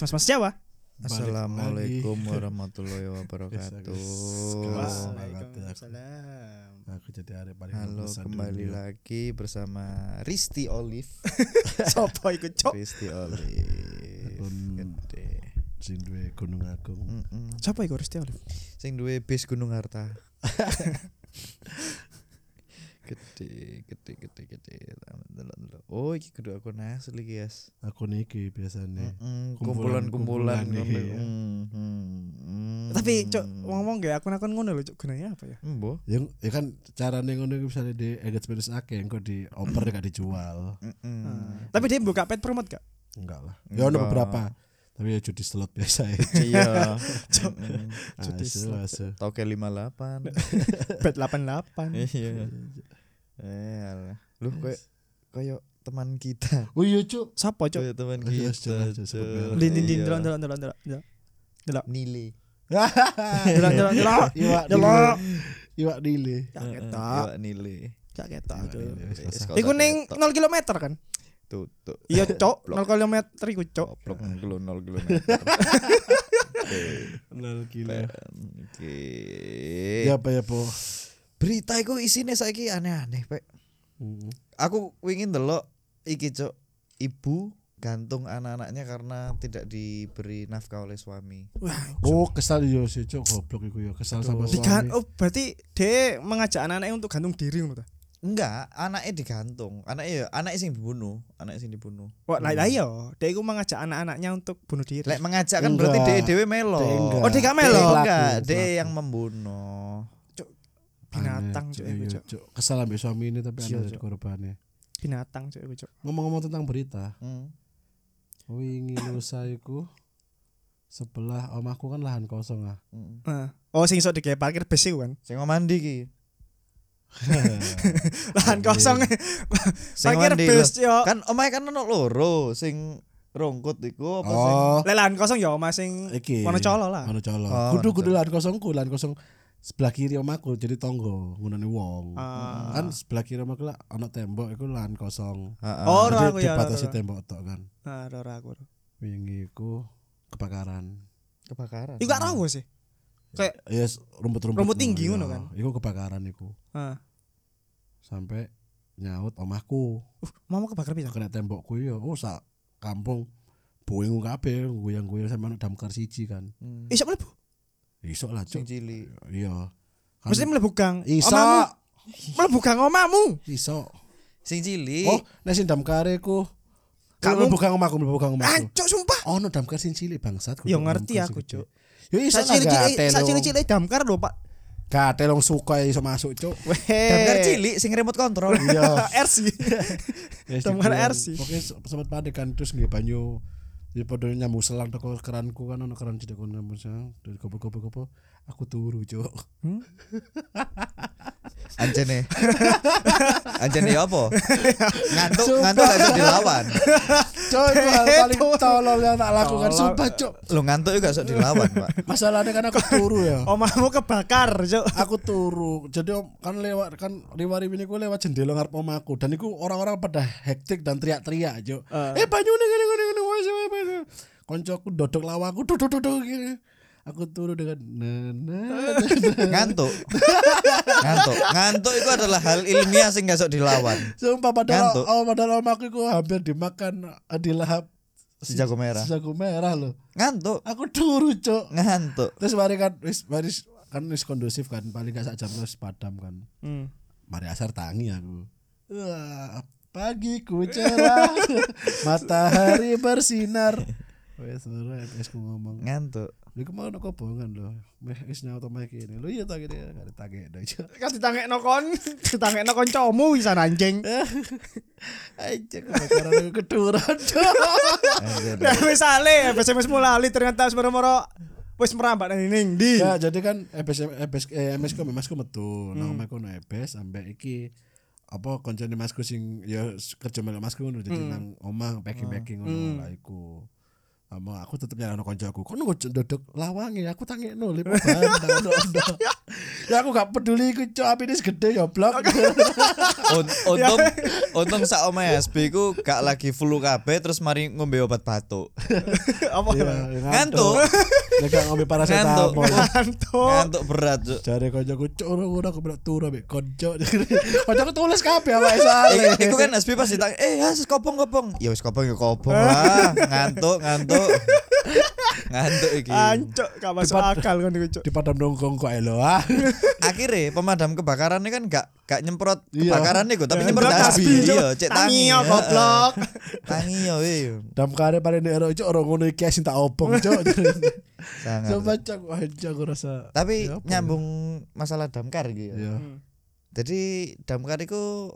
podcast Mas Mas Jawa. Assalamualaikum warahmatullahi wabarakatuh. Waalaikumsalam. Aku jadi hari paling Halo, kembali dunia. lagi bersama Risti Olive. Sopo iku, Cok? Risti Olive. Gede. sing duwe Gunung Agung. Mm-mm. Sopo iku Risti Olive? Sing duwe bis Gunung Harta. gede, gede, gede, gede. Delok, delok. Oh, iki kudu aku asli iki, Yas. Aku niki biasanya. Mm-mm, Kumpulan-kumpulan Kumpulan-kumpulan nih, ngono. ya. Mm, mm, mm. Tapi Cok, ngomong gak akun-akun ngono lho, Cok. Gunanya apa ya? Embo. Yang ya kan carane ngono iku misalnya di engagement akeh engko dioper gak dijual. Hmm. Tapi dia buka pet promote gak? Enggak lah. Ya ono Enggak. beberapa. Tapi ya judi slot biasa ya. Iya. Judi slot. Toke 58. Bet 88. Iya. Eh, alah. Lu koyo koyo teman kita. Oh iya, Cuk. Sopo, Cok? Koyo teman Iya, kita. jelas, jelas, Cuk. sebut Lin lin lin Iya. delok delok delok delok. delok. Nile. Delok delok delok. Iwak Delok. dile. Iwak. Gak Heeh, ketok. Iwak Nile. Gak ketok, kok Iku ning ketok. 0 km kan? tutup. Iya, Cok. Goblok. 0 km iku, Cok. Goblok kilo 0 kilo. Nol kilo. Oke. Ya apa ya, Po? Berita iku isine saiki aneh-aneh, Pak. Mm. Aku wingin delok iki, Cuk. Ibu gantung anak-anaknya karena tidak diberi nafkah oleh suami. Wah, Oh, kesal yo sih, Cuk. Goblok iku yo. Kesal sama Digan suami. oh berarti dia mengajak anak-anaknya untuk gantung diri ngono ta? Enggak, anaknya digantung. Anaknya ya, anaknya sing dibunuh, anaknya sing dibunuh. Wah, lah lah iya, dia iku mengajak anak-anaknya untuk bunuh diri. Lek mengajak kan berarti dia dewe melo. Dia. Oh, dia gak melo? Dia enggak, dia yang membunuh. Binatang cok iku iya, cok. Cuk. Kesal ambil suami ini tapi Iya, Cuk. korbannya. Binatang cok iku cok. Ngomong-ngomong tentang berita, Hmm. wingi lusa iku sebelah omahku kan lahan kosong ah. hmm. Nah. Oh sing iso digawe parkir bus iku kan. Sing mau mandi ki. Lahan kosong. Sing parkir mandi bus yo. Kan omahe kan ono loro sing rongkut iku apa sing oh, Lek lahan kosong yo Mas sing iki. Wonocolo lah. Wonocolo. Oh, Kudu kudu lahan kosongku, lahan kosong sebelah kiri omahku jadi tonggo ngunani wong. Ah. Kan sebelah kiri omahku lah ono tembok iku lahan kosong. Heeh. Oh, Jadi aku ya, dibatasi tembok tok kan. Nah, ora ora aku. Wingi iku kebakaran. kebakaran. Iku gak tahu sih. Kayak Ya yes, rumput-rumput. Rumput tinggi iya. ngono kan? Iku kebakaran iku. ah, Sampai nyaut omahku. uh, mau kebakar pisan. kena tembokku ya oh sak kampung buing kabeh goyang-goyang sama anak damkar siji kan Hmm. Iso mlebu. Iso lah Sing cuk cilik. iya kan Mesti mlebu gang. iso. Mlebu gang omamu. iso Sing cilik. oh nek sing damkare ku Kamu- bukan omahku mlebu bukan omahku Ancuk sumpah. oh no damkar sing cilik bangsat Ya ngerti aku. Cuk. ya iso cilik-cilik cilik-cilik damkar lho, Pak. gatel long suka iso masuk cuk Damkar cilik sing remote control. iya RC. Damkar. RC. pokoknya sempat panik kan terus nggih banyu di podo nyambung selang teko keranku kan ono keran cedek kono nyambung selang dari kopo-kopo aku turu cuk Anjene. Anjene ya apa? Ngantuk, ngantuk gak iso dilawan. Coy, itu hal paling tolol yang tak lakukan. Sumpah cok Lu ngantuk juga iso dilawan, Pak. Masalahnya kan aku turu ya Omamu kebakar, Cuk. Aku turu Jadi om- kan lewat Kan riwari ini ku lewat jendela ngarep omahku Dan itu orang-orang pada hektik dan teriak-teriak cok Eh. Eh banyu nih gini Koncoku dodok lawaku Duduk duduk gini Aku turu dengan. Ngantuk. Ngantuk. Ngantuk itu adalah hal ilmiah sing gak dilawan. Sumpah padahal Ngantuk. oh, padahal omahku itu hampir dimakan Dilahap Si jago merah. si jago merah loh Ngantuk. Aku turu cok Ngantuk. Terus mari kan wis mari kan wis kondusif kan paling gak sak jam terus padam kan. Hmm. Mari asar tangi aku. Wah, pagiku cerah. Matahari bersinar. Wes ora wis ku ngomong. Ngantuk. Lha ke mana kok bohongan lho. Meh wis nyaut omahe kene. Lho iya tak kene kare tagek dah. Kan ditangekno kon, ditangekno kancamu wisan anjing. Aja kebakaran aku keduran. Nah, wis ale, wis wis mulai ternyata wis moro-moro wis merambat nang ning ndi. Ya jadi kan EBS EBS eh, MS ku masku metu. Nang omahku no EBS sampai iki apa koncone masku sing ya kerja melok masku ngono jadi nang omah packing-packing ngono lah iku. Ama aku tetep nyarano koncoku. Kok nunggu dodok lawange aku tangekno lip bandang. no, no. Ya aku gak peduli iku cok api ini segede ya blok. Un- Untung untung sak omahe SB ku gak lagi flu kabeh terus mari ngombe obat batuk. Apa? Iya, Ngantuk. Nek gak ngombe paracetamol. Ngantuk. Ngantuk berat, Cuk. Jare kancaku cuk ora aku bilang turu ambek konco. Kancaku tulis kabeh awake soalnya. Iku, kan SB pas ditanya, "Eh, ya kopong-kopong." Ya wis kopong ya kopong lah. Ngantuk, ngantuk. ngantuk iki. Ancuk, gak masuk akal kan iku, Cuk. Di padam nongkrong kok elo ah. Akhirnya pemadam kebakaran ini kan gak gak nyemprot Iya. kebakaran iku, tapi Ya, nyemprot asbi. Iya, cek tangi. Ya, goblok. Tangi yo, iya. Damkare paling nek ero cuk ora ngono iki sing tak obong cuk. Sangat. Coba cuk aja aku rasa. Tapi Ya apa nyambung masalah damkar gitu. ya. Iya. Jadi damkar itu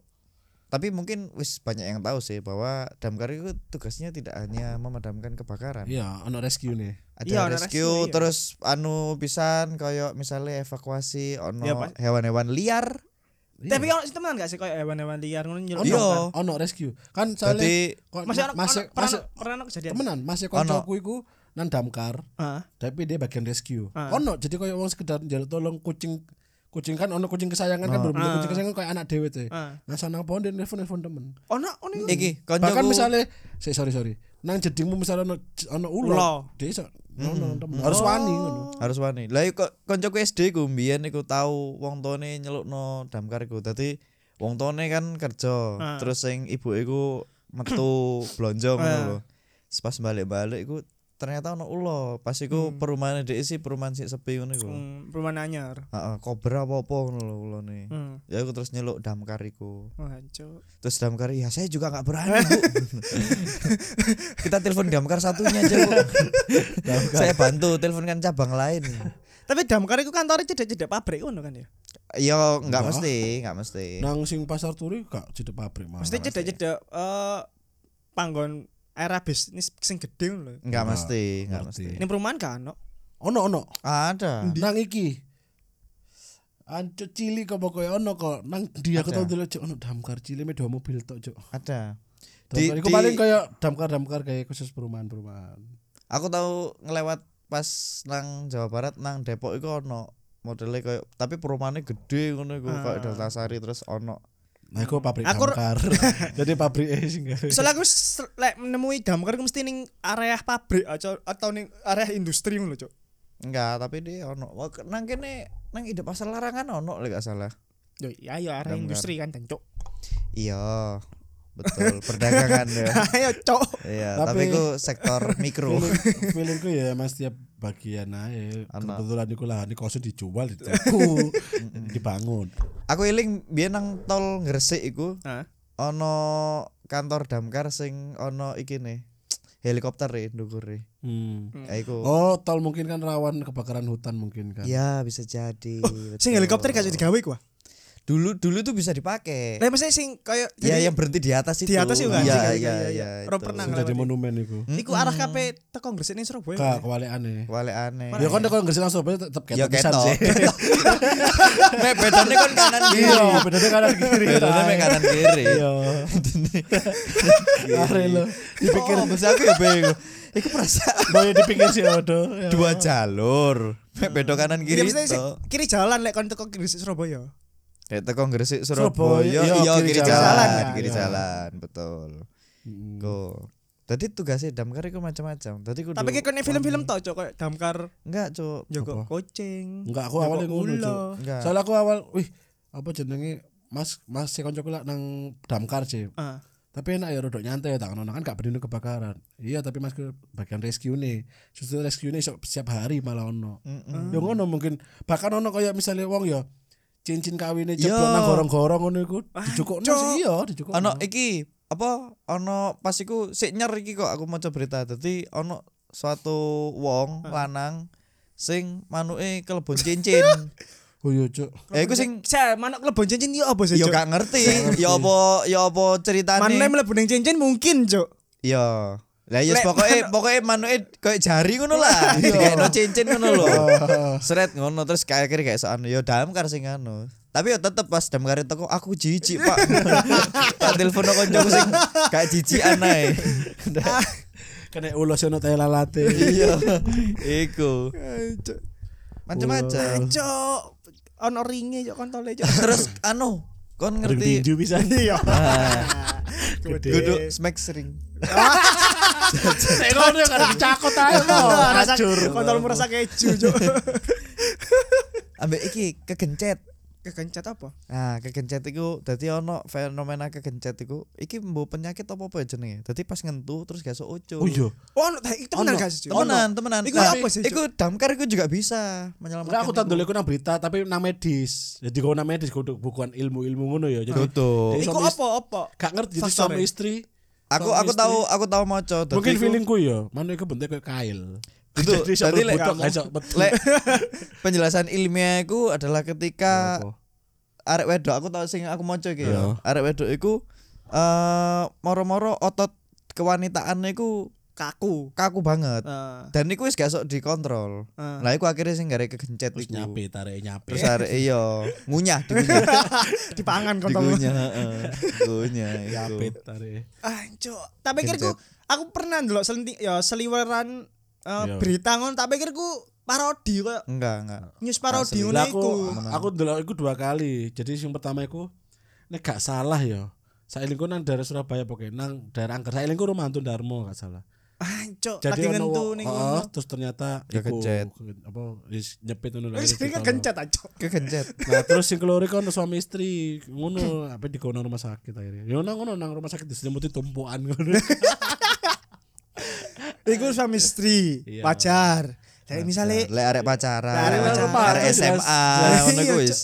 tapi mungkin wis banyak yang tahu sih bahwa damkar itu tugasnya tidak hanya memadamkan kebakaran. Iya, ono rescue nih. Ada Iya, rescue, rescue, iya. terus anu pisan kayak misalnya evakuasi ono Iya, hewan-hewan liar. Tapi ono sih temenan gak sih kayak hewan-hewan liar ngono nyeluk. Iya. Ono rescue. Kan soalnya Masih ono masih pernah masih pernah ono kejadian. temenan, masih koncoku iku nang damkar, tapi dia bagian rescue. Ono jadi koyo wong sekedar njaluk tolong kucing kucing kan ono kucing kesayangan kan Ah. kucing kesayangan kayak anak dhewe teh. Ah. Nah sana pon dan nelfon nelfon temen. Ono ono iki Bahkan misalnya, si, sorry sorry, nang jedingmu misalnya ono ono ulo, dia iso ono temen. harus wani ngono. harus wani. Lah kok koncoku SD ku mbiyen iku tahu wong tuane nyelukno damkar iku. Dadi wong tuane kan kerja, Ah. terus sing ibu iku metu blonjo ngono Ah. lho. Pas balik-balik iku ternyata ono ulo. Pas iku perumahan dhek sih perumahan sik sepi ngono iku. Hmm, perumahan anyar. Heeh, kobra apa-apa ngono lho ulone. Hmm. Ya aku terus nyeluk damkar iku. Oh, hancur. Terus damkar ya saya juga nggak berani bu. Kita telepon damkar satunya aja bu. saya bantu teleponkan cabang lain. Tapi damkar itu kantornya cedek-cedek pabrik ngono kan ya. Ya nggak Enggak. mesti, nggak mesti. Nang sing pasar turi gak jadi pabrik mah. Mesti cedek-cedek eh panggon era bisnis sing gede lho. Nggak Enggak, mesti, nggak ngerti. mesti. Ini perumahan kan ono. Ono ono. Ada. Nang iki. Anco cili kok pokoknya ono kok nang dia aku tau dulu cuk ono damkar cili me dua mobil tok cuk. Ada. Di, Di- iku di- paling kayak damkar-damkar kayak khusus perumahan-perumahan. Aku tahu ngelewat pas nang Jawa Barat nang Depok itu ono modelnya kayak tapi perumahannya gede ngono iku kayak Ah. Deltasari terus ono. Nah, iku pabrik Aku- damkar. Jadi pabrik eh sing. Soalnya aku lek menemui damkar aku mesti ning area pabrik atau atau ning area industri ngono Cuk. Enggak, tapi dia ono. Nang kene nang ide pasar larangan ono lek gak salah. Yo, ya yo area Damkar. industri kan Cuk. Iya. Betul, perdagangan ya. Ayo, Cuk. Iya, Tapi- tapi itu sektor mikro. Feeling, feelingku ya mas tiap bagian aja kebetulan iku lahan di kosong dijual diteku dibangun Aku eling biyen nang tol Gresik iku Hah? ono kantor damkar sing ono iki nih helikopter e ndukure. hmm. Ya iku. oh tol mungkin kan rawan kebakaran hutan mungkin kan Ya bisa jadi. Sing betul. helikopter gak digawe ku. Dulu dulu tuh bisa dipakai. Lah mesti sing kayak Ya yang berhenti di atas itu. di atas itu kan? Iya Iya, iya iya, iya. Orang pernah jadi monumen iku Iku arah KP teko Gresik ning Surabaya. aneh Wale aneh. ya kan kalau nggak Surabaya tetap Ya ketok pisan ketok. sih Mek bedane kan kanan kiri. iya bedanya kanan kiri Bedane mek kanan kiri. iya are lo dipikir Oh, masa aku ya bingung. Iku perasaan boy dipikir sih Ya. dua jalur. Mek bedo kanan kiri mesti kiri jalan lek kon teko Gresik Surabaya. Kayak teko Gresik Surabaya, Surabaya. iya, Iya kiri kiri jalan. jalan, Jalan, kiri iya. jalan, betul. Hmm. Go. Tadi tugasnya damkar iku macam-macam. Tadi kudu Tapi kayak ning film-film tok Cuk kayak damkar enggak, Cuk. Jaga Apa? kucing. Enggak, aku awalnya ngono. Enggak. soalnya aku awal wih apa jenenge mas mas si koncoku lah nang damkar sih Ah. tapi enak ya rodok nyantai ya tak kan gak bener kebakaran iya tapi mas ke bagian rescue nih justru rescue nih setiap hari malah ono Mm-mm. ya ngono mungkin bahkan ono kayak misalnya wong ya cincin kawinnya Yo. ceplok nang gorong-gorong ngono iku dijukukno sih iya dijukukno Ono iki apa ono pas iku sik nyer iki kok aku maca berita. Dadi ono suatu wong lanang sing manuke kelebon cincin. oh iya cuk Ya iku sing saya mana klebon cincin yo apa sih? ya Cuk? gak ngerti. Ya apa ya apa ceritane. Mana mlebu ning cincin mungkin, Cuk. Ya. Lah ya Lek- pokoke pokoke manuke koyo jari ngono lah. Dikekno cincin ngono lho. Seret ngono terus kayak kira kayak soano ya damkar sing anu. Tapi ya tetep pas damkar teko aku jijik, Pak. tak telepon koncoku sing kayak jijik anae. kena ulos ono tai lalate Iya. Iku. Macam-macam. Cuk. Ono ringe Cuk kontole Cuk. Terus anu, kon ngerti tinju bisa Iya. Ah, Gede. Kudu smack sering. Nek ngono ya kan dicakot ae Racur. kontol merasa keju, Cuk. Ambek iki kegencet. Kegencet apa? Nah, kegencet iku dadi ono fenomena kegencet iku iki mbo penyakit apa apa jenenge. Dadi pas ngentu terus gak sok ucul. Oh iya. Oh, no, itu benar Ono. gak sih? Temenan, temenan. Iku apa sih? Iku damkar iku juga bisa menyelamatkan. Aku tak iku. nang berita tapi nang medis. Jadi kau nang medis kudu bukan ilmu-ilmu ngono ya. Jadi. Jadi Iku apa apa? gak ngerti jadi suami istri. Aku aku istri. tahu aku tahu maca Mungkin feelingku ya, mana iku bentuk kayak kail. Itu, Jadi lek. Lek penjelasan ilmiah iku adalah ketika Apa? arek wedok aku tahu sing aku maca iki ya. Iya. Arek wedok iku eh moro-moro otot kewanitaannya iku Kaku. kaku banget. Heeh. Dan iku wis gak sok dikontrol. Heeh. Lah iku akhirnya sing gare kegencet Terus iku. nyape tarik nyape. Terus arek iya ngunyah. Dipangan kontol. digunyah, heeh. Ngunyah nyape tarik. Ah, Cuk. Tak pikirku aku pernah ndelok selentik ya seliweran eh, Iya. berita ngono, tak pikirku parodi kok Enggak, enggak. news parodi ngono iku. aku delok iku dua kali. Jadi yang pertama iku nek gak salah ya. Sailingku nang daerah Surabaya pokoknya nang daerah Angker. Sailingku rumah Antun Darmo gak salah. Ah, Cuk, Jadi lagi ngentu Heeh, ngono. terus ternyata Ya iku kencet. apa wis nyepit ngono lah. Wis kan kencet aja. Kegencet. Nah terus sing keloro kan suami istri ngono apa di kono rumah sakit akhirnya. Ya nang ngono nang rumah sakit diselimuti tumpuan ngono. Iku suami istri, Iya. pacar. Jadi misalnya Lek arek pacaran, Lek arek pacaran. arek SMA, ngono Iya, ku Cuk. wis.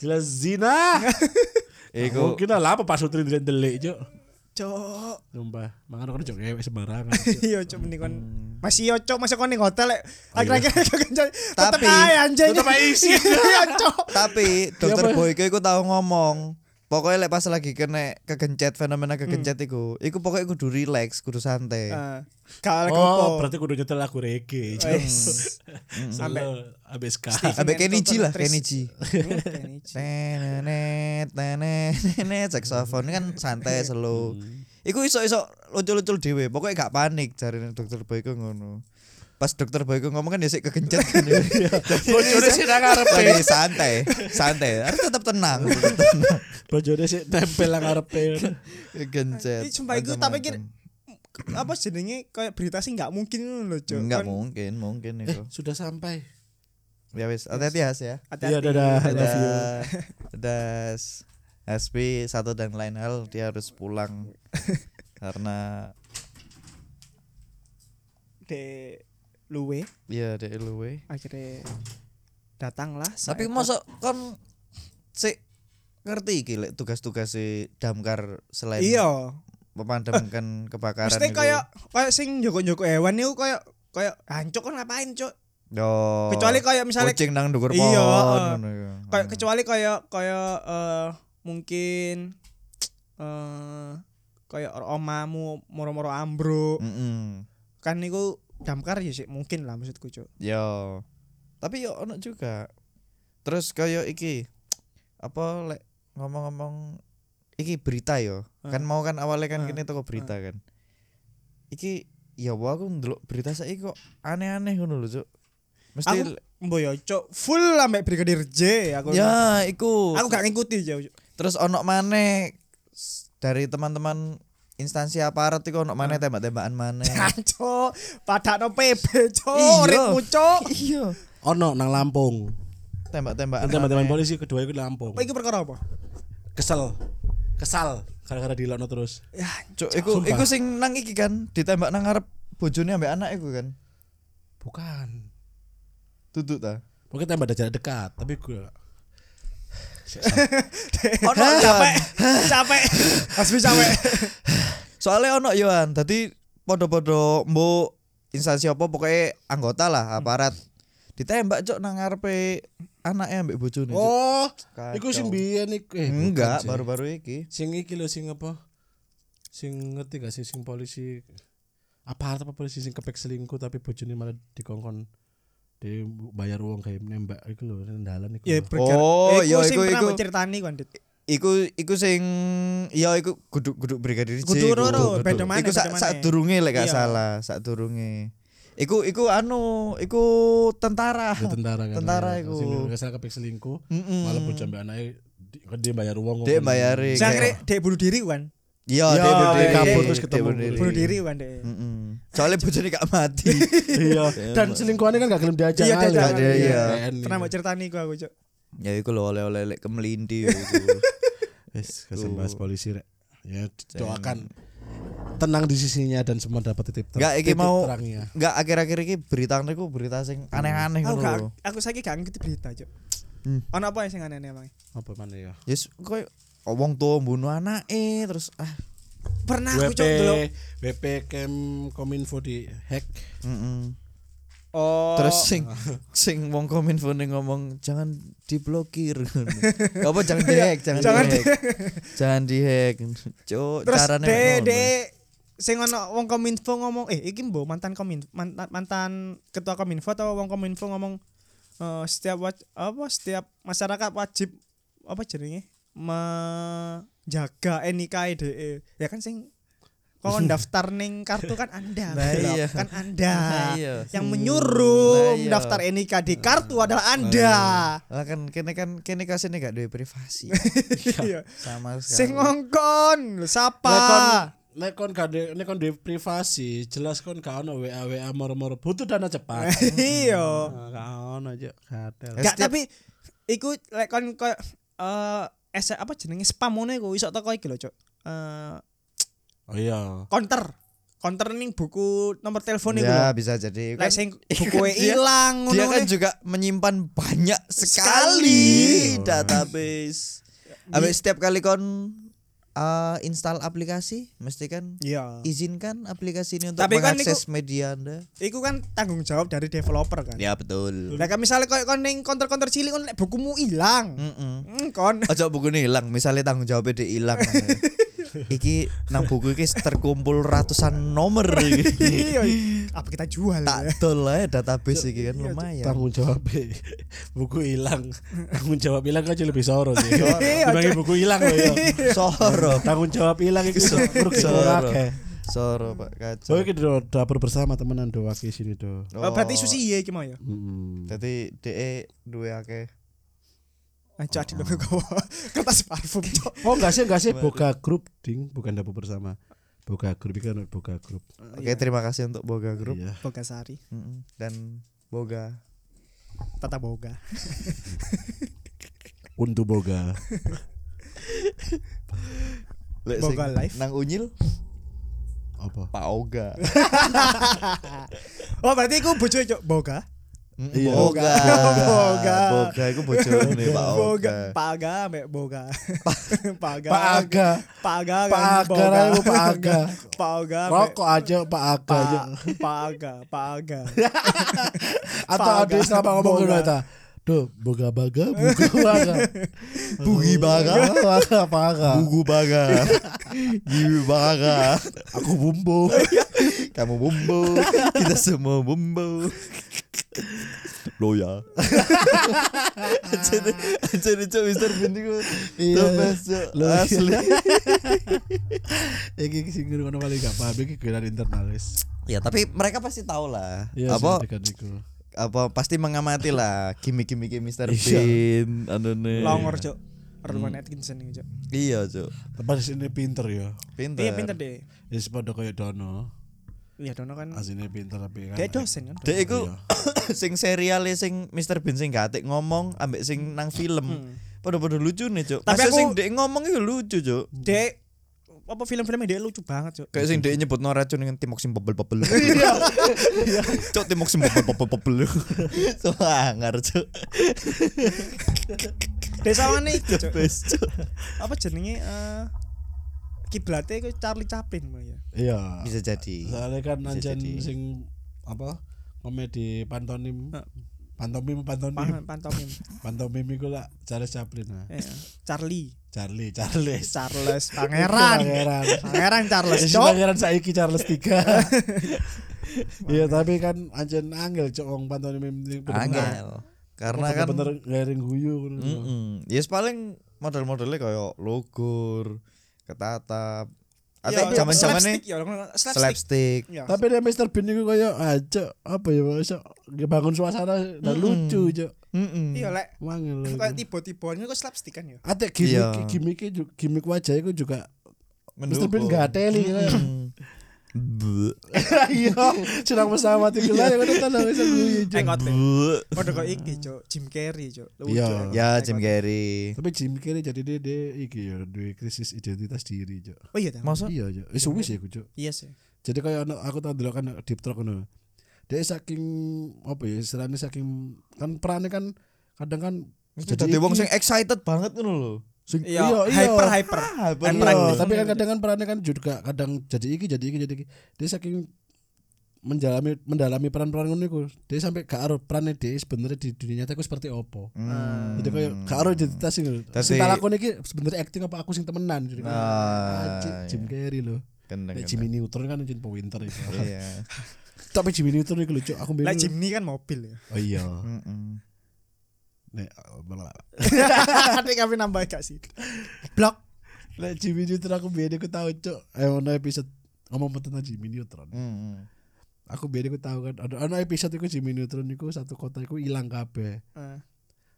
Jelas zina. Iku Mungkin lah apa Pak Sutri delik Cuk. Cuk. Sumpah, mangan kan cok sembarangan. Iya, Cuk mending kon masih yo Cuk, masih kon ning hotel lek akhir-akhir kegencet. Tetep Tapi- ae anjing. tetep ae isi. Iya, Cuk. Tapi dokter apa? Boyke iku tahu ngomong Pokoknya lek pas lagi kena kegencet fenomena kegencet Hmm. iku, iku pokoknya kudu relax, kudu santai. Ah, Gak lagi Oh, berarti kudu nyetel lagu reggae. Cuk. Sampai abis kah. Ambek Kenny G lah, Kenny G. Tenenet, tenenet, saxophone kan santai slow. Iku iso-iso lucu-lucu dhewe, pokoknya gak panik jarine dokter Boyke ngono. Pas dokter Boyke ngomong kan ya sik kegencet kan. Bojone sih nang ngarepe. Lagi santai, santai. Harus tetap tenang, tetap tenang. Bojone sih nempel nang ngarepe. Kegencet. Ih, sumpah iku tak pikir. Apa jenenge kayak berita sih nggak mungkin ngono lho, Cuk. Enggak Kon mungkin, mungkin itu. Sudah sampai. Ya wis, hati-hati Has ya. Iya, hati-hati. dadah. You. Dadah. Dadah. SP satu dan lain hal dia harus pulang karena De luwe ya dek luwe. akhirnya datanglah Tapi mosok kon si ngerti iki tugas-tugas si damkar selain iya memadamkan kebakaran mesti kayak kayak sing joko-joko hewan itu kayak kayak hancur kan ngapain cuk Yo. kecuali kayak misalnya kucing nang dhuwur Iya, pohon eh. ngono ya. kayak kecuali kayak kayak eh mungkin eh kayak omamu moro-moro ambruk Mm-mm. kan niku damkar ya sih mungkin lah maksudku cuk Yo. Tapi yo ono juga. Terus kayak iki apa lek ngomong-ngomong iki berita yo. Kan mau kan awalnya kan Ah. kini toko berita kan. Iki ya wah aku ndelok berita saiki kok aneh-aneh ngono lho, Cuk. Mesti aku mboyo cuk full ambek brigadir J aku ya iku. aku gak ngikuti jauh. Terus ono maneh dari teman-teman instansi aparat iku ono maneh tembak-tembakan maneh. Cuk, padakno PB cuk, Iya. ritmu cuk. Iya. Ono nang Lampung. Tembak-tembakan. Teman-teman maneh. polisi kedua itu Lampung. Apa iki perkara apa? Kesel. Kesal gara-gara dilokno terus. Ya, Cuk, iku Sumpah. iku sing nang iki kan ditembak nang ngarep bojone ambek anak iku kan. Bukan. Duduk ta. Pokoknya tembak dari jarak dekat, tapi gue Ono capek, capek. Asli capek. Soalnya ono Yohan, tadi podo-podo mbok instansi apa pokoknya anggota lah aparat ditembak cok nang ngarepe anaknya ambek bojone. Oh, Kacau. iku sing biyen iku eh Enggak, baru-baru iki. Sing iki lho sing apa? Sing ngerti gak sih sing polisi apa apa polisi sing kepek selingkuh tapi bojone malah dikongkon di bayar uang kayak nembak iku lho nang dalan iku. Ya. Oh, iku iya, sing iku- iku. ceritani kan, Dit. Iku iku sing ya iku guduk guduk brigadir J. Loro, Guduk. beda maneh, Iku sak durunge lek gak Iya. salah, sak durunge. Iku iku anu, iku tentara. Ya, tentara kan. Tentara ya. iku. Sing gak kepek selingkuh Mm-mm. malah bocah mbak anake di- dia bayar uang Dek bayari akhirnya dek bunuh diri kan. Iya, dia bunuh diri. kabur terus ketemu. bunuh diri. kan deh Mm-mm. Soalnya bojone gak mati. Iya. Dan selingkuhannya kan gak gelem diajak. Iya, diajak. ngalir. Iya, iya. Pernah mau ceritani ku aku cok ya iku lho oleh-oleh lek kemelindi iku. Wis, kasih bahas polisi rek. Ya doakan tenang di sisinya dan semua dapat titik ter- Enggak iki mau terangnya. enggak akhir-akhir iki berita niku berita sing aneh-aneh aku ngono gak lho. aku saiki gak ngerti berita cok Hmm. ono apa sing aneh emang Apa mana ya? Yes, koyo wong tua bunuh anake terus ah pernah aku WP cok dulu WP Kem Kominfo di hack. mm oh Terus sing sing wong kominfo ning ngomong jangan diblokir. Apa jangan dihack, jangan, Jangan dihack. jangan dihack. Cuk, terus carane de de sing ono wong kominfo ngomong eh iki mbok mantan komin mantan, mantan ketua kominfo atau wong kominfo ngomong eh, setiap apa setiap masyarakat wajib apa jenenge menjaga NIK DE ya kan sing kon daftar ning kartu kan anda Blok. iya. kan anda Lah iya. yang menyuruh Lah iya. daftar NIK di kartu adalah anda Lah kan kene kan kene gak duwe privasi. Iya. Sama sing sekali. ngongkon lho, siapa Lek kon gak lek kon di privasi, jelas kon gak ono WA WA moro-moro butuh dana cepat. iya Nah, Gak ono aja kadel. Gak tapi iku lek kon koyo eh apa jenenge spam ngono iku iso teko iki lho, Cuk. Eh Oh iya. counter. Counter ning buku nomor telepon iku Ya lho. bisa jadi Lek kan sing kan buku dia- ilang ngono dia kan juga menyimpan banyak Sekali. sekali database. Habis setiap kali kon uh, install aplikasi mesti kan Iya. izinkan aplikasi ini untuk Tapi kan mengakses media Anda. Iku kan tanggung jawab dari developer kan. Ya betul. Lah kan misalnya koyo kon ning counter-counter cilik kon lek bukumu ilang. Mm-mm. Hmm, kon. Ojo buku ini hilang, misalnya tanggung jawabnya dia hilang. iki nang buku iki terkumpul ratusan nomor iki. Iya. Apa kita jual? tak ya? dol ae database iki kan Iya, lumayan. Tanggung jawab buku hilang. Tanggung jawab hilang kan lebih soro sih. Iya, Dibanding buku hilang loh ya. Soro. Tanggung jawab hilang itu merugi Soro. Soro Pak kacau. iki do dapur bersama temenan do waki sini do. Oh, berarti susi iya iki mau ya. Dadi DE duwe akeh. Aja nang gowo. Kertas parfum, Cok. Oh enggak sih enggak sih boga grup ding bukan dapur bersama. Boga grup kan boga grup. Oke, terima kasih untuk Boga Group Iya. Bogasari, Mm-mm. dan Boga. Tata Boga. Untuk boga. Lek Boga sing Live. Nang Unyil Apa? Pak Oga. Oh, berarti iku bojo Cok Boga. Iya. Boga. Boga. Boga iku bojone Pak Boga, Oga. Pak Boga. Pak Aga. Pak Aga. Pak Aga Pak kan Boga. Rai, Pak Aga. Pak Aga. ambek Rokok aja Pak Aga aja. Pak Pak Aga, Pak Aga. Atau ada sama ngomong Boga. ngono ta. Duh, boga baga, buku baga. Bugi baga. baga, baga. Bugu Baga. Giwi Baga. Aku bumbu. Kamu bumbu, kita semua bumbu. Lo ya. Jadi jadi cok Mister Bean itu Iya. the best cok Lo ya. asli. Iki sing ngono paling gak paham iki geran internal wis. Ya tapi mereka pasti tahu lah. Iya, apa apa pasti mengamati lah gimmick-gimmick Mister Iya. Bean, anu nih. Longor, Cok. Rowan Atkinson iki, Cok. Iya cok. Tapi sini pinter ya. Pinter. Iya pinter deh. Wis padha koyo Dono. Iya, Dono kan Asine pinter tapi kan. kayak dosen kan. Dek iku Iya. sing serial sing Mr Bean sing gatik ngomong ambek sing nang film. Padha-padha lucu nih, Cuk. Tapi Tapi aku- sing dek ngomong itu lucu, Cuk. Dek apa film-filmnya dia lucu banget, Cok. Kayak sing dek nyebut no racun dengan timok sing bebel-bebel. Iya. Cuk timok sing bebel-bebel. Sangar, Cuk. Dek sawane iki, Cok. Best, Cuk. Apa jenenge eh kiblatnya iku Charlie Chaplin ya. Iya. Bisa jadi. Soalnya kan anjen sing apa? Komedi pantomim. Heeh. Pantomim pantomim. Pan- Pantomim. Pantomim iku lah Charles Chaplin nah. Iya. Charlie. Charlie, Charles. Charles Pangeran. Pangeran. Pangeran Charles, Si Cok. pangeran saiki Charles 3. Iya, tapi kan anjen angel cok wong pantomim Angel. Karena kan bener garing guyu ngono. Mm-mm. Yes paling model-modelnya kayak logur, ketatap. Atau Iya, zaman-zaman slapstick, nih ya, slapstick. slapstick. Iya. Tapi dia Mr Bean itu kayak aja apa ya bisa bangun suasana dan Mm-mm. lucu cok. Mm-mm. Iya, lek Mangel. kayak tiba-tiba ini kok slapstick kan ya. Ate gimmick Iya. gimmick gimmick wajah itu juga Mr. Bean gateli kan. Iya, senang pesawat iku lah ngono ta lho iso guyu. Cuk. Engot. Padha kok iki, Cuk. Jim Carrey, Cuk. Lucu, Iya. Ya Jim Carrey. Tapi Jim Carrey jadi dia, dia iki ya duwe krisis identitas diri, Cuk. Oh iya ta. Masa Iya, Cuk. Wis wis ya, Cuk. Iya sih. Jadi kayak aku tau dulu kan deep talk ngono. Dia saking apa ya istilahnya saking kan perannya kan kadang kan Jadi wong sing excited banget ngono lho. Sing Iya, iya, iya. hyper hyper. hyper. Kan Iya, tapi kan kadang kan perannya kan juga kadang jadi iki jadi iki jadi iki. Dia saking mendalami mendalami peran-peran ngono iku. Dia sampai gak aro perannya dia sebenarnya di dunia nyata iku seperti apa. Hmm. Jadi kayak gak identitas sing Dadi- sing tak lakoni iki sebenarnya acting apa aku sing temenan. Jadi kayak, Ah, anjing, Jim Carrey loh. Kendeng. Nek Jimmy Neutron kan anjing winter itu. Iya. Tapi Jimmy Neutron iku lucu. Aku Lah. Jimny kan mobil ya. Oh iya. Heeh. Nek oh. Nek kami nambah gak sih. Blok. Nek Jimmy Neutron aku biyen aku tahu, Cuk. Eh ono episode ngomong tentang Jimmy Neutron. Heeh. Aku biyen aku tahu kan ada ono episode iku Jimmy Neutron iku satu kota iku ilang kabeh. Eh,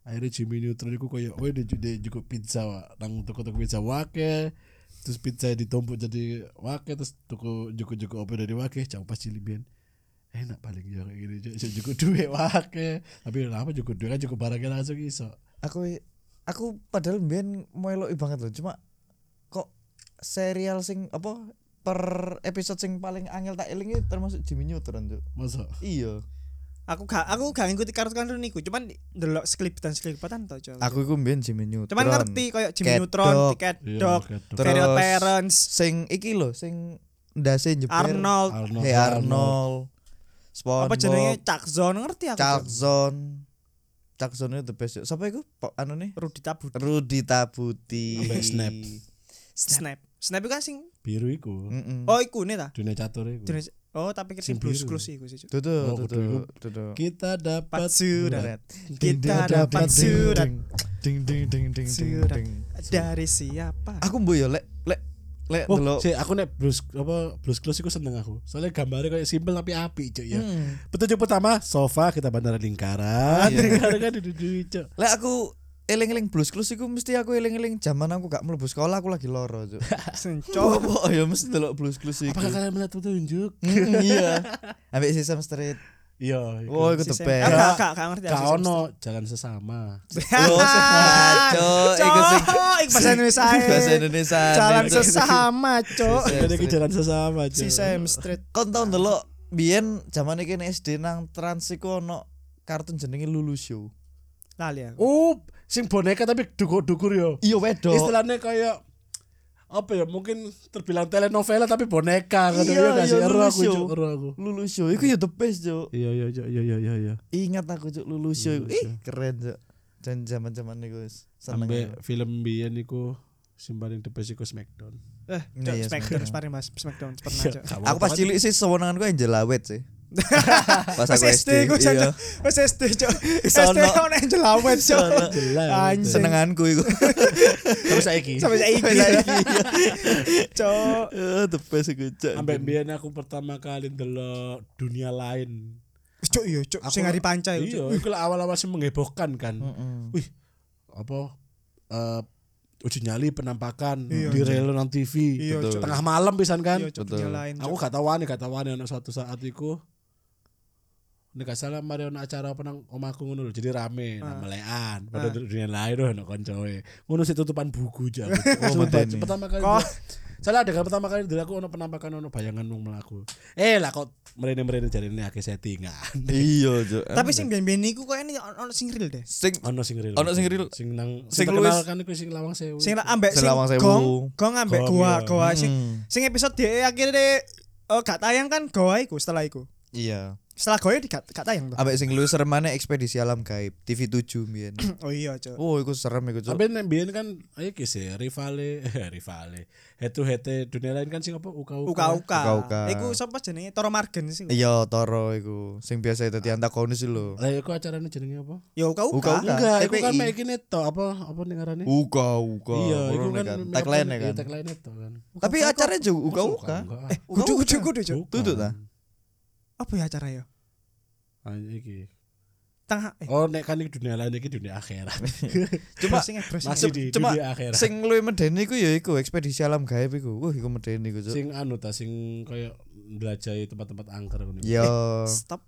Akhirnya Jimmy Neutron iku koyo oh dia juga pizza wa. nang toko-toko pizza wake. Terus pizza ditumpuk jadi wake terus toko juku-juku apa dari wake jauh pas cilik biyen. Enak paling ya kayak gini Cuk. Juku duit wake. Tapi kenapa juku duit kan juku barangnya langsung iso. Aku aku padahal mbiyen meloki banget loh, cuma kok serial sing apa per episode sing paling angel tak eling itu termasuk Jimmy Neutron, Cuk. Masa? Iya. aku gak aku gak ngikuti kartun-kartun niku, cuman delok seklipitan-seklipitan to, Cuk. Aku iku mbiyen Jimmy Neutron. Cuman ngerti kayak Jimmy Cat Neutron, Iya, Dog. Terus- Feral Parents, Sing iki lho, sing ndase njeber. Arnold, Arnold. Hey Arnold. SpongeBob. apa jenenge Chuck Zone ngerti aku. Chuck Cuk. Zone. Chuck Zone itu the best. Siapa iku? Anu nih? Rudy Tabut. Rudi Tabuti. Sampai Snap. Snap. Snap itu kan sing Biru iku. Mm-mm. Oh, iku nih ta. Dunia catur iku. Jenis- Oh, tapi kita Sing blues biru. clues iku sih. Tutu, kudu tutu. Kita dapat surat. Kita dapat surat Ding ding ding ding ding Surat. ding. dari siapa? Aku mbo yo lek lek lek Oh, delok. si aku nek blues apa blues clues iku seneng aku. Soalnya gambarnya kayak simpel tapi api cuy ya. Hmm. Petunjuk pertama sofa kita bandara lingkaran. Iya. Lingkaran kan duduk cuy. Lek aku eling-eling blues clues iku mesti aku eling-eling zaman aku gak mlebu sekolah aku lagi loro. Sencok. Coba ya mesti delok blues clues iku. Apakah kalian melihat petunjuk? Hmm, iya. Ambek Sesame Street. Iya. Oh, iku the best. Gak gak gak ngerti. Kak ono jalan sesama. Oh, Cuk, iku sing Cok, bahasa Indonesia. bahasa Indonesia. Jalan sesama, Cok. Ada ke jalan sesama cuy. Si Sam Street. Kon tau ndelok biyen zaman iki nek SD nang Trans iku ono kartun jenenge Lulu Show. Lali aku. Oh, sing boneka tapi dukur-dukur yo. Iya wedok. Istilahnya kayak apa ya mungkin terbilang telenovela tapi boneka kan Iya, ya iya, Ero Lulu aku Show. Cuk, ero aku Lulu Show iku ya the best, Cuk. iya iya iya iya iya iya iya Ingat aku Cuk Lulu Show. Lulu Ih, keren, Cuk. Dan zaman-zaman niku seneng. sampai film biyen iku sing paling the best iku Smackdown Eh, Iya, Cok, iya, Smackdown Smackdown. sparring Mas, Smackdown pernah, Iya, Aku pas cilik sih sewenanganku Angel Awet sih. Pas aku SD ku Iya. Wes SD, Cok. SD ono Angel Awet, Cok. Anjing. Senenganku iku. Sampai saiki. Sampai saiki. Cok. Eh, the best iku, Cuk. sampai biyen aku pertama kali ndelok dunia lain Cok iya, Cuk. Aku- Sing hari panca iya Cok. iku awal-awal sih menghebohkan kan Heeh. wih apa eh uji nyali penampakan Iya, di rel nang TV Iya, Betul. Cok. tengah malam pisan kan Iya, Cok, Betul. dunia lain. aku Cok. gak tahu nih gak tahu nih suatu saat iku Nek salah mari ono acara apa nang omahku ngono lho, jadi rame nang Ah. melekan pada Ah. dunia lain lho ono koncoe. Ngono sih tutupan buku aja. Oh, pertama kali Kok? Salah ada kan pertama kali dulu aku ono penampakan ono bayangan wong melaku. Eh lah kok merene-merene jarine akeh settingan. Iya, Cuk. Tapi sing ben-ben iku koyo ini ono sing real deh. sing ono sing real. Ono sing real. Sing nang Sing luwes- kan iku sing lawang sewu. Sing ambek Sing gong, gong ambek goa, iya. goa sing Hmm. sing episode dia akhirnya oh gak tayang kan goa iku setelah iku. Iya. Setelah goa di gak, gak tayang tuh. Ambek sing luwih serem maneh ekspedisi alam gaib TV 7 mbiyen. Oh iya, Cok. Oh, iku serem iku, Cuk. Tapi nek biyen kan ayo ki sih rivale eh rivale. Head to head dunia lain kan sing apa uka uka. Uka-uka. Uka-uka. Iku sapa jenenge? Toro Margen sih. Iya, Toro iku. Sing biasa dadi antagonis iku lho. Lah iku acarane jenenge apa? Ya uka-uka. Uka-uka. Enggak, iku kan mek iki neto apa apa ning ngarane? Uka uka. Iya, iku kan kan. Tagline iya, kan. Tagline itu kan. Tapi acaranya juga uka uka. Eh, Kudu kudu kudu, Cok. Tutup ta? Apa ya acara ya? Ah, iki. setengah eh Oh, nek kan iki dunia lain iki dunia akhirat. Cuma browsing Masih ya. di cuma dunia akhirat. sing luwih medeni iku ya iku ekspedisi alam gaib iku. Wah, iku medeni iku. Sing anu ta sing koyo ndelajahi tempat-tempat angker ngono. Yo. stop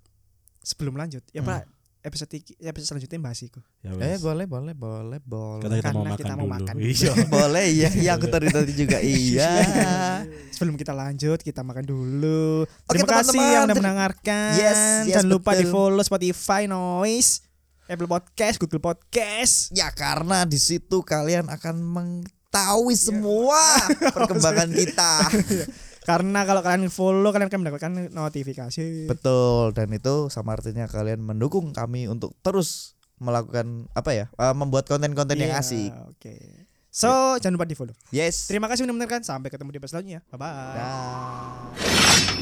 sebelum lanjut ya Pak episode episode selanjutnya bahas iku Ya Eh, boleh, boleh, boleh, boleh. Kata kita mau Karena makan kita mau dulu. makan. Iya. boleh iya, iya aku tadi tadi juga iya. sebelum kita lanjut kita makan dulu Oke, terima kasih teman-teman. yang udah mendengarkan Yes, yes, jangan lupa betul. di follow Spotify Noise Apple Podcast Google Podcast Ya karena di situ kalian akan mengetahui semua perkembangan kita. Karena kalau kalian follow kalian akan mendapatkan notifikasi Betul dan itu sama artinya kalian mendukung kami untuk terus melakukan apa ya? eh, membuat konten-konten yang Iya, asik. oke so jangan lupa di follow Yes. terima kasih sudah mendengarkan sampai ketemu di episode selanjutnya bye bye Dah.